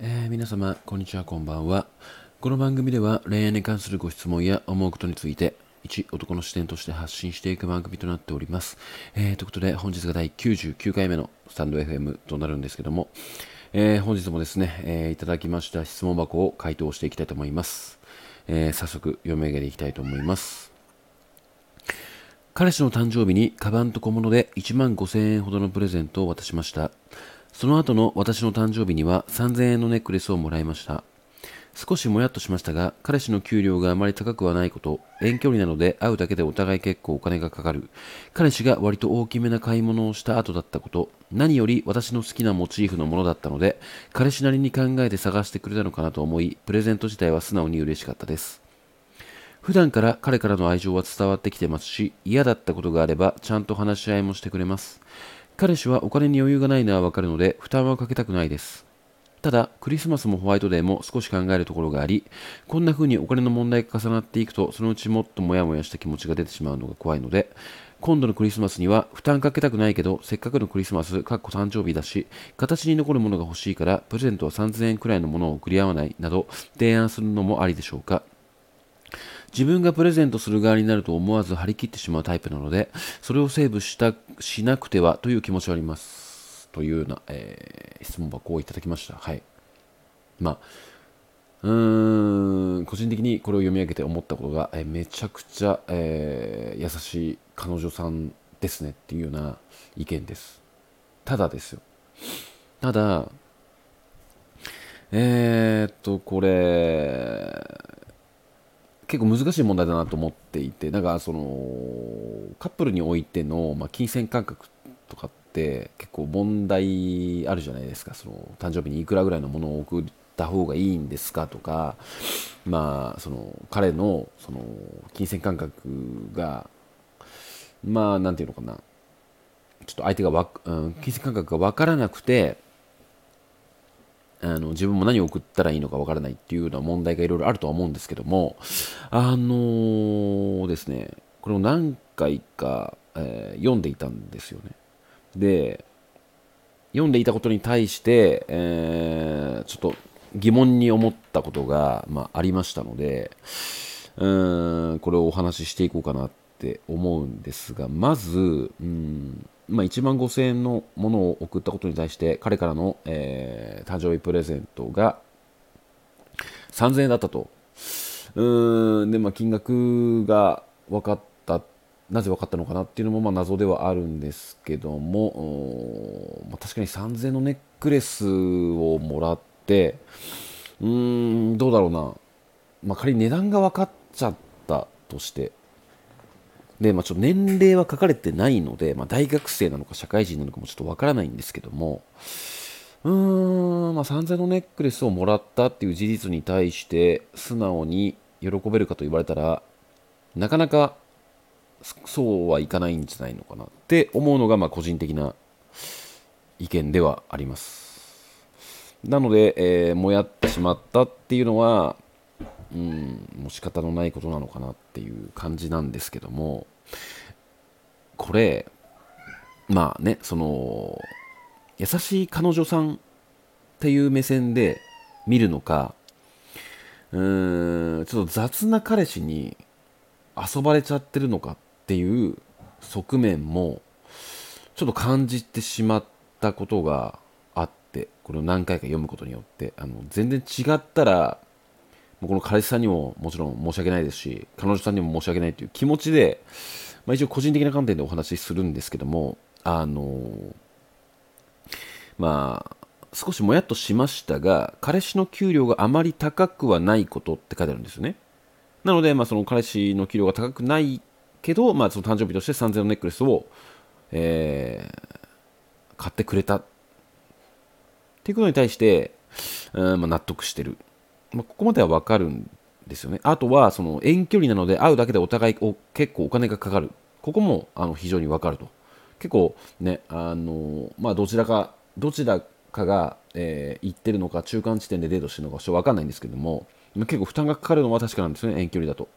えー皆様、こんにちは、こんばんは。この番組では恋愛に関するご質問や思うことについて、一男の視点として発信していく番組となっております。えーということで、本日が第99回目のスタンド FM となるんですけども、えー本日もですね、えーいただきました質問箱を回答していきたいと思います。えー早速、読み上げていきたいと思います。彼氏の誕生日にカバンと小物で1万5000円ほどのプレゼントを渡しました。その後の私の誕生日には3000円のネックレスをもらいました。少しもやっとしましたが、彼氏の給料があまり高くはないこと、遠距離なので会うだけでお互い結構お金がかかる、彼氏が割と大きめな買い物をした後だったこと、何より私の好きなモチーフのものだったので、彼氏なりに考えて探してくれたのかなと思い、プレゼント自体は素直に嬉しかったです。普段から彼からの愛情は伝わってきてますし、嫌だったことがあればちゃんと話し合いもしてくれます。彼氏はお金に余裕がないのはわかるので、負担はかけたくないです。ただ、クリスマスもホワイトデーも少し考えるところがあり、こんな風にお金の問題が重なっていくと、そのうちもっとモヤモヤした気持ちが出てしまうのが怖いので、今度のクリスマスには負担かけたくないけど、せっかくのクリスマス、かっこ誕生日だし、形に残るものが欲しいから、プレゼントは3000円くらいのものを送り合わないなど、提案するのもありでしょうか。自分がプレゼントする側になると思わず張り切ってしまうタイプなので、それをセーブしたしなくてはという気持ちはあります。というような、えー質問箱をいただきました。はい。まあ、うーん、個人的にこれを読み上げて思ったことが、えーめちゃくちゃ、えー優しい彼女さんですねっていうような意見です。ただですよ。ただ、えー、っと、これ、結構難しい問題だなと思っていて、なんかそのカップルにおいての、まあ、金銭感覚とかって結構問題あるじゃないですか、その誕生日にいくらぐらいのものを送った方がいいんですかとか、まあ、その彼のその金銭感覚が、まあ、なんていうのかな、ちょっと相手がわ、うん、金銭感覚が分からなくて、あの自分も何を送ったらいいのかわからないっていうような問題がいろいろあるとは思うんですけども、あのですね、これを何回か、えー読んでいたんですよね。で、読んでいたことに対して、えーちょっと疑問に思ったことが、まあ、ありましたので、うんこれをお話ししていこうかなって思うんですが、まず、うんまあ、1万5000円のものを送ったことに対して、彼からの、えー誕生日プレゼントが3000円だったと。うん、で、まあ、金額が分かった、なぜ分かったのかなっていうのも、まあ、謎ではあるんですけども、まあ、確かに3000円のネックレスをもらって、うん、どうだろうな。まあ、仮に値段が分かっちゃったとして、で、まあ、ちょっと年齢は書かれてないので、まあ、大学生なのか社会人なのかもちょっとわからないんですけども、うーん、まあ、3000のネックレスをもらったっていう事実に対して、素直に喜べるかと言われたら、なかなかそうはいかないんじゃないのかなって思うのが、まあ、個人的な意見ではあります。なので、えーもやってしまったっていうのは、うん、もう仕方のないことなのかなっていう感じなんですけども、これ、まあね、その、優しい彼女さんっていう目線で見るのか、うーん、ちょっと雑な彼氏に遊ばれちゃってるのかっていう側面も、ちょっと感じてしまったことがあって、これを何回か読むことによって、あの全然違ったら、この彼氏さんにももちろん申し訳ないですし、彼女さんにも申し訳ないという気持ちで、まあ、一応個人的な観点でお話しするんですけども、あのまあ、少しもやっとしましたが、彼氏の給料があまり高くはないことって書いてあるんですよね。なので、まあ、その彼氏の給料が高くないけど、まあ、その誕生日として3000のネックレスを、えー買ってくれたっていうことに対して、うんまあ、納得してる。まあ、ここまではわかるんですよね。あとは、その遠距離なので会うだけでお互いお結構お金がかかる。ここもあの非常にわかると。結構ね、あのまあ、どちらか、どちらかが、えー行ってるのか、中間地点でデートしてるのか、ちょっとわかんないんですけども、結構負担がかかるのは確かなんですよね、遠距離だと。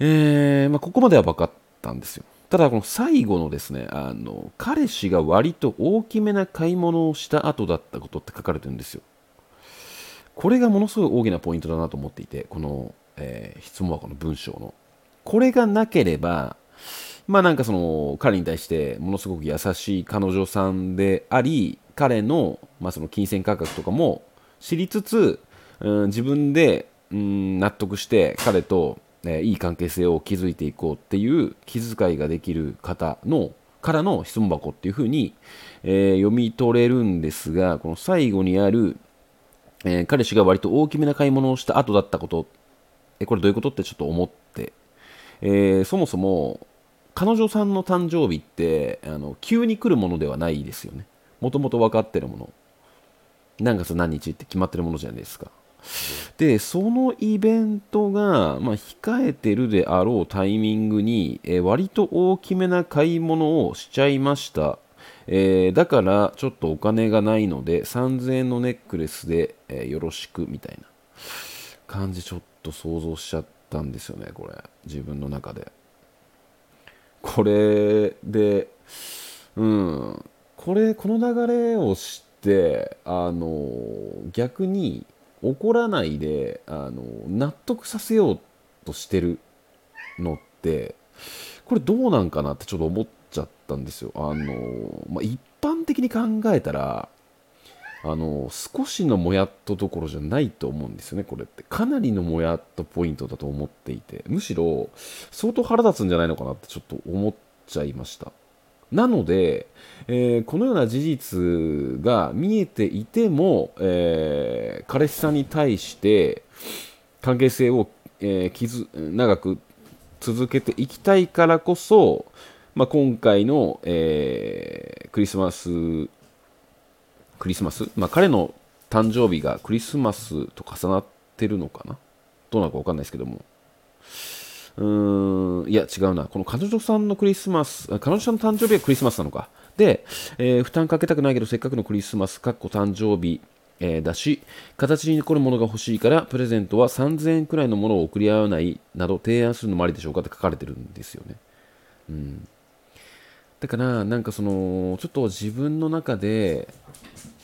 えーまあ、ここまでは分かったんですよ。ただ、この最後のですね、あの、彼氏が割と大きめな買い物をした後だったことって書かれてるんですよ。これがものすごい大きなポイントだなと思っていてこの、えー、質問箱の文章の。これがなければまあなんかその彼に対してものすごく優しい彼女さんであり彼の,、まあその金銭価格とかも知りつつ、うん、自分で、うん、納得して彼と、えー、いい関係性を築いていこうっていう気遣いができる方のからの質問箱っていうふうに、えー、読み取れるんですがこの最後にある、えー、彼氏が割と大きめな買い物をした後だったこと、えこれどういうことってちょっと思って、えそもそも彼女さんの誕生日ってあの急に来るものではないですよね。もともと分かってるもの。何月何日って決まってるものじゃないですか。でそのイベントが、まあ、控えてるであろうタイミングに、えー、割と大きめな買い物をしちゃいました、えー、だからちょっとお金がないので3000円のネックレスで、えー、よろしくみたいな感じちょっと想像しちゃったんですよねこれ。自分の中で。これでうん。これこの流れを知ってあの逆に怒らないであの納得させようとしてるのってこれどうなんかなってちょっと思っちゃったんですよ。あのまあ、一般的に考えたらあの少しのもやっとどころじゃないと思うんですよね、これって。かなりのもやっとポイントだと思っていて、むしろ相当腹立つんじゃないのかなってちょっと思っちゃいました。なので、えー、このような事実が見えていても、えー、彼氏さんに対して関係性を、えー、長く続けていきたいからこそ、まあ、今回の、えー、クリスマスクリスマス、まあ、彼の誕生日がクリスマスと重なってるのかな？どうなのか分かんないですけども。うーん、いや、違うな。この彼女さんのクリスマス、彼女さんの誕生日はクリスマスなのか。で、えー、負担かけたくないけど、せっかくのクリスマス、かっこ誕生日、え、だし、形に残るものが欲しいから、プレゼントは3000円くらいのものを送り合わないなど提案するのもありでしょうかって書かれてるんですよね。うん。だから、なんかその、ちょっと自分の中で、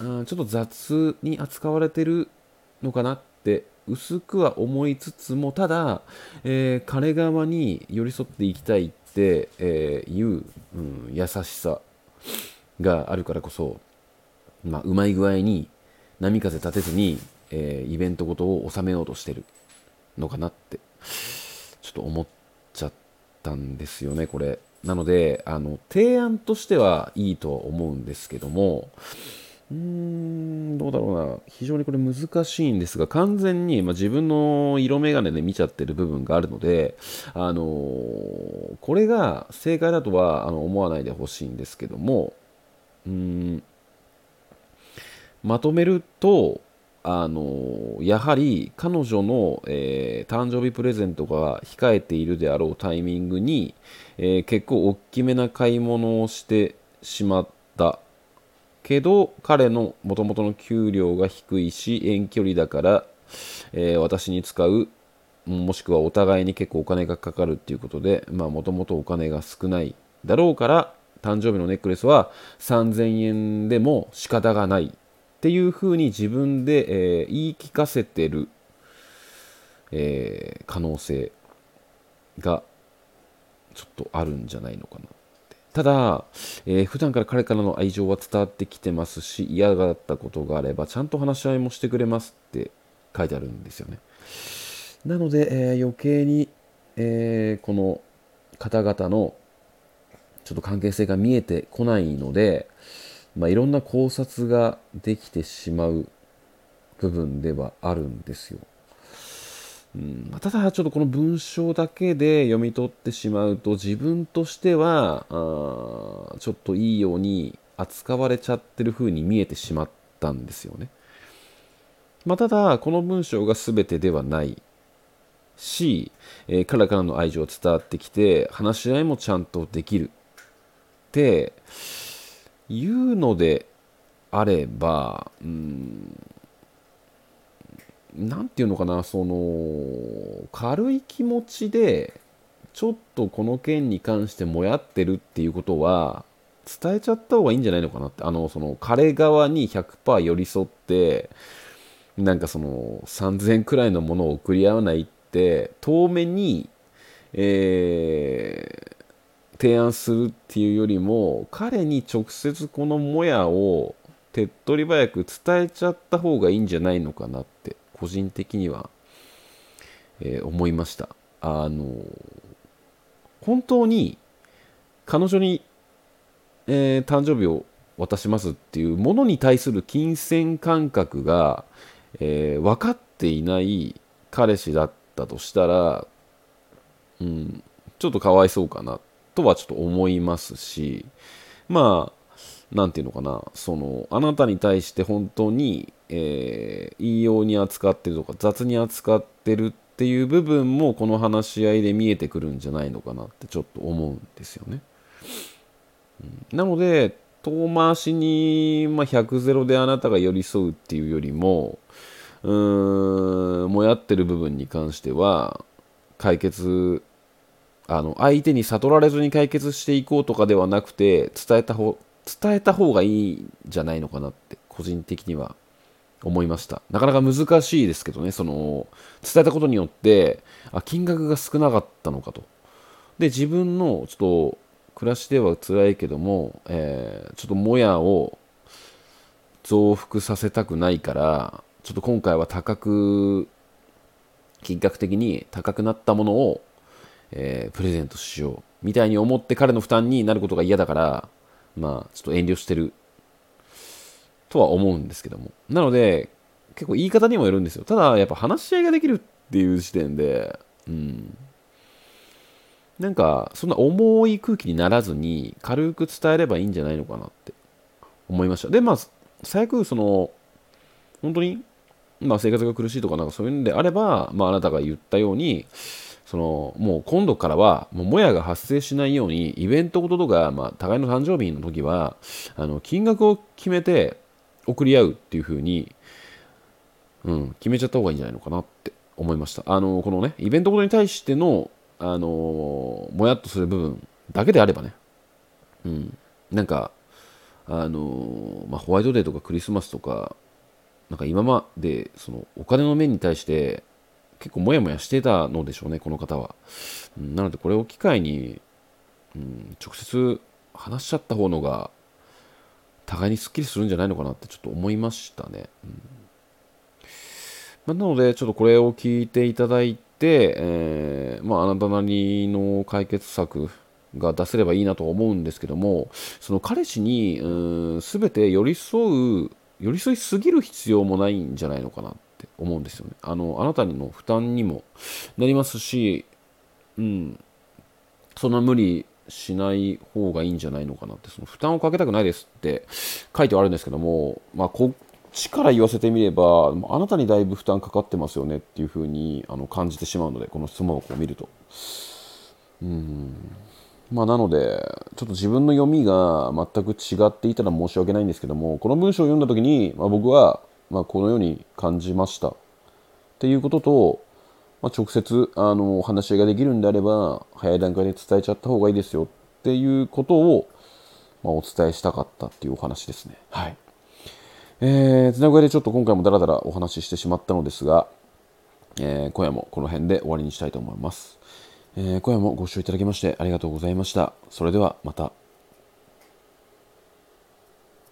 あちょっと雑に扱われてるのかなって薄くは思いつつもただ、えー、彼側に寄り添っていきたいって、えー、いう、うん、優しさがあるからこそ、まあ、うまい具合に波風立てずに、えー、イベントごとを収めようとしてるのかなってちょっと思っちゃったんですよねこれ。なのであの提案としてはいいとは思うんですけどもうーん、どうだろうな。非常にこれ難しいんですが、完全に、まあ、自分の色眼鏡で見ちゃってる部分があるので、あのー、これが正解だとはあの思わないでほしいんですけども、うーん、まとめると、あの、やはり彼女の、えー、誕生日プレゼントが控えているであろうタイミングに、え結構大きめな買い物をしてしまった。けど彼のもともとの給料が低いし遠距離だから、えー、私に使うもしくはお互いに結構お金がかかるっていうことでもともとお金が少ないだろうから誕生日のネックレスは3000円でも仕方がない。っていうふうに自分で、えー、言い聞かせてる、えー、可能性がちょっとあるんじゃないのかなって。ただ、えー、普段から彼からの愛情は伝わってきてますし嫌がったことがあればちゃんと話し合いもしてくれますって書いてあるんですよね。なので、えー、余計に、えー、この方々のちょっと関係性が見えてこないので、まあ、いろんな考察ができてしまう部分ではあるんですよ。うん。ただちょっとこの文章だけで読み取ってしまうと自分としてはあちょっといいように扱われちゃってる風に見えてしまったんですよね。まあ、ただこの文章が全てではないし、えー、彼らからの愛情伝わってきて話し合いもちゃんとできる。っていうのであればうん何て言うのかなその軽い気持ちでちょっとこの件に関してもやってるっていうことは伝えちゃった方がいいんじゃないのかなってあのその彼側に100%寄り添ってなんかその3000円くらいのものを送り合わないって遠目に、えー、提案するっていうよりも彼に直接このもやを手っ取り早く伝えちゃった方がいいんじゃないのかなって個人的には、えー、思いました。あの本当に彼女に、えー、誕生日を渡しますっていうものに対する金銭感覚が、えー、分かっていない彼氏だったとしたら、うん、ちょっとかわいそうかなとはちょっと思いますしまあ何て言うのかなそのあなたに対して本当に、えー、いいように扱ってるとか雑に扱ってるっていう部分もこの話し合いで見えてくるんじゃないのかなってちょっと思うんですよね。うん、なので遠回しに、まあ、100ゼロであなたが寄り添うっていうよりもうーんもやってる部分に関しては解決あの相手に悟られずに解決していこうとかではなくて伝えた方伝えた方がいいんじゃないのかなって個人的には思いました。なかなか難しいですけどねその伝えたことによってあ金額が少なかったのかと。で自分のちょっと暮らしでは辛いけども、えー、ちょっともやを増幅させたくないからちょっと今回は高く金額的に高くなったものを、えー、プレゼントしようみたいに思って彼の負担になることが嫌だからまあちょっと遠慮してるとは思うんですけども。なので結構言い方にもよるんですよ。ただやっぱ話し合いができるっていう時点でうん。なんかそんな重い空気にならずに軽く伝えればいいんじゃないのかなって思いました。でまあ最悪その本当にまあ生活が苦しいとかなんかそういうんであればまああなたが言ったようにそのもう今度からはもうもやが発生しないようにイベントごととか、まあ、互いの誕生日の時はあの金額を決めて送り合うっていう風に、うん、決めちゃった方がいいんじゃないのかなって思いました。あのこのねイベントごとに対してのあのもやっとする部分だけであればね、うん、なんか、あのまあ、ホワイトデーとかクリスマスとか、なんか今までそのお金の面に対して結構モヤモヤしてたのでしょうね、この方は。なのでこれを機会に、うん、直接話しちゃった方のが互いにすっきりするんじゃないのかなってちょっと思いましたね。うんまあ、なのでちょっとこれを聞いていただいて、えー、まあ、あなたなりの解決策が出せればいいなと思うんですけどもその彼氏にうん全て寄り添う寄り添いすぎる必要もないんじゃないのかなっって思うんですよね。あのあなたの負担にもなりますし、うん、そんな無理しない方がいいんじゃないのかなって。その負担をかけたくないですって書いてはあるんですけども、まあ、こちから言わせてみればあなたにだいぶ負担かかってますよねっていうふうにあの感じてしまうのでこの質問をこう見ると。うん。まあなのでちょっと自分の読みが全く違っていたら申し訳ないんですけどもこの文章を読んだ時に、まあ、僕はまあこのように感じましたっていうことと、まあ、直接あの話し合いができるんであれば早い段階で伝えちゃった方がいいですよっていうことを、まあ、お伝えしたかったっていうお話ですね。はいえー、つなぐでちょっと今回もダラダラお話ししてしまったのですが、えー、今夜もこの辺で終わりにしたいと思います、えー、今夜もご視聴いただきましてありがとうございました。それではまた。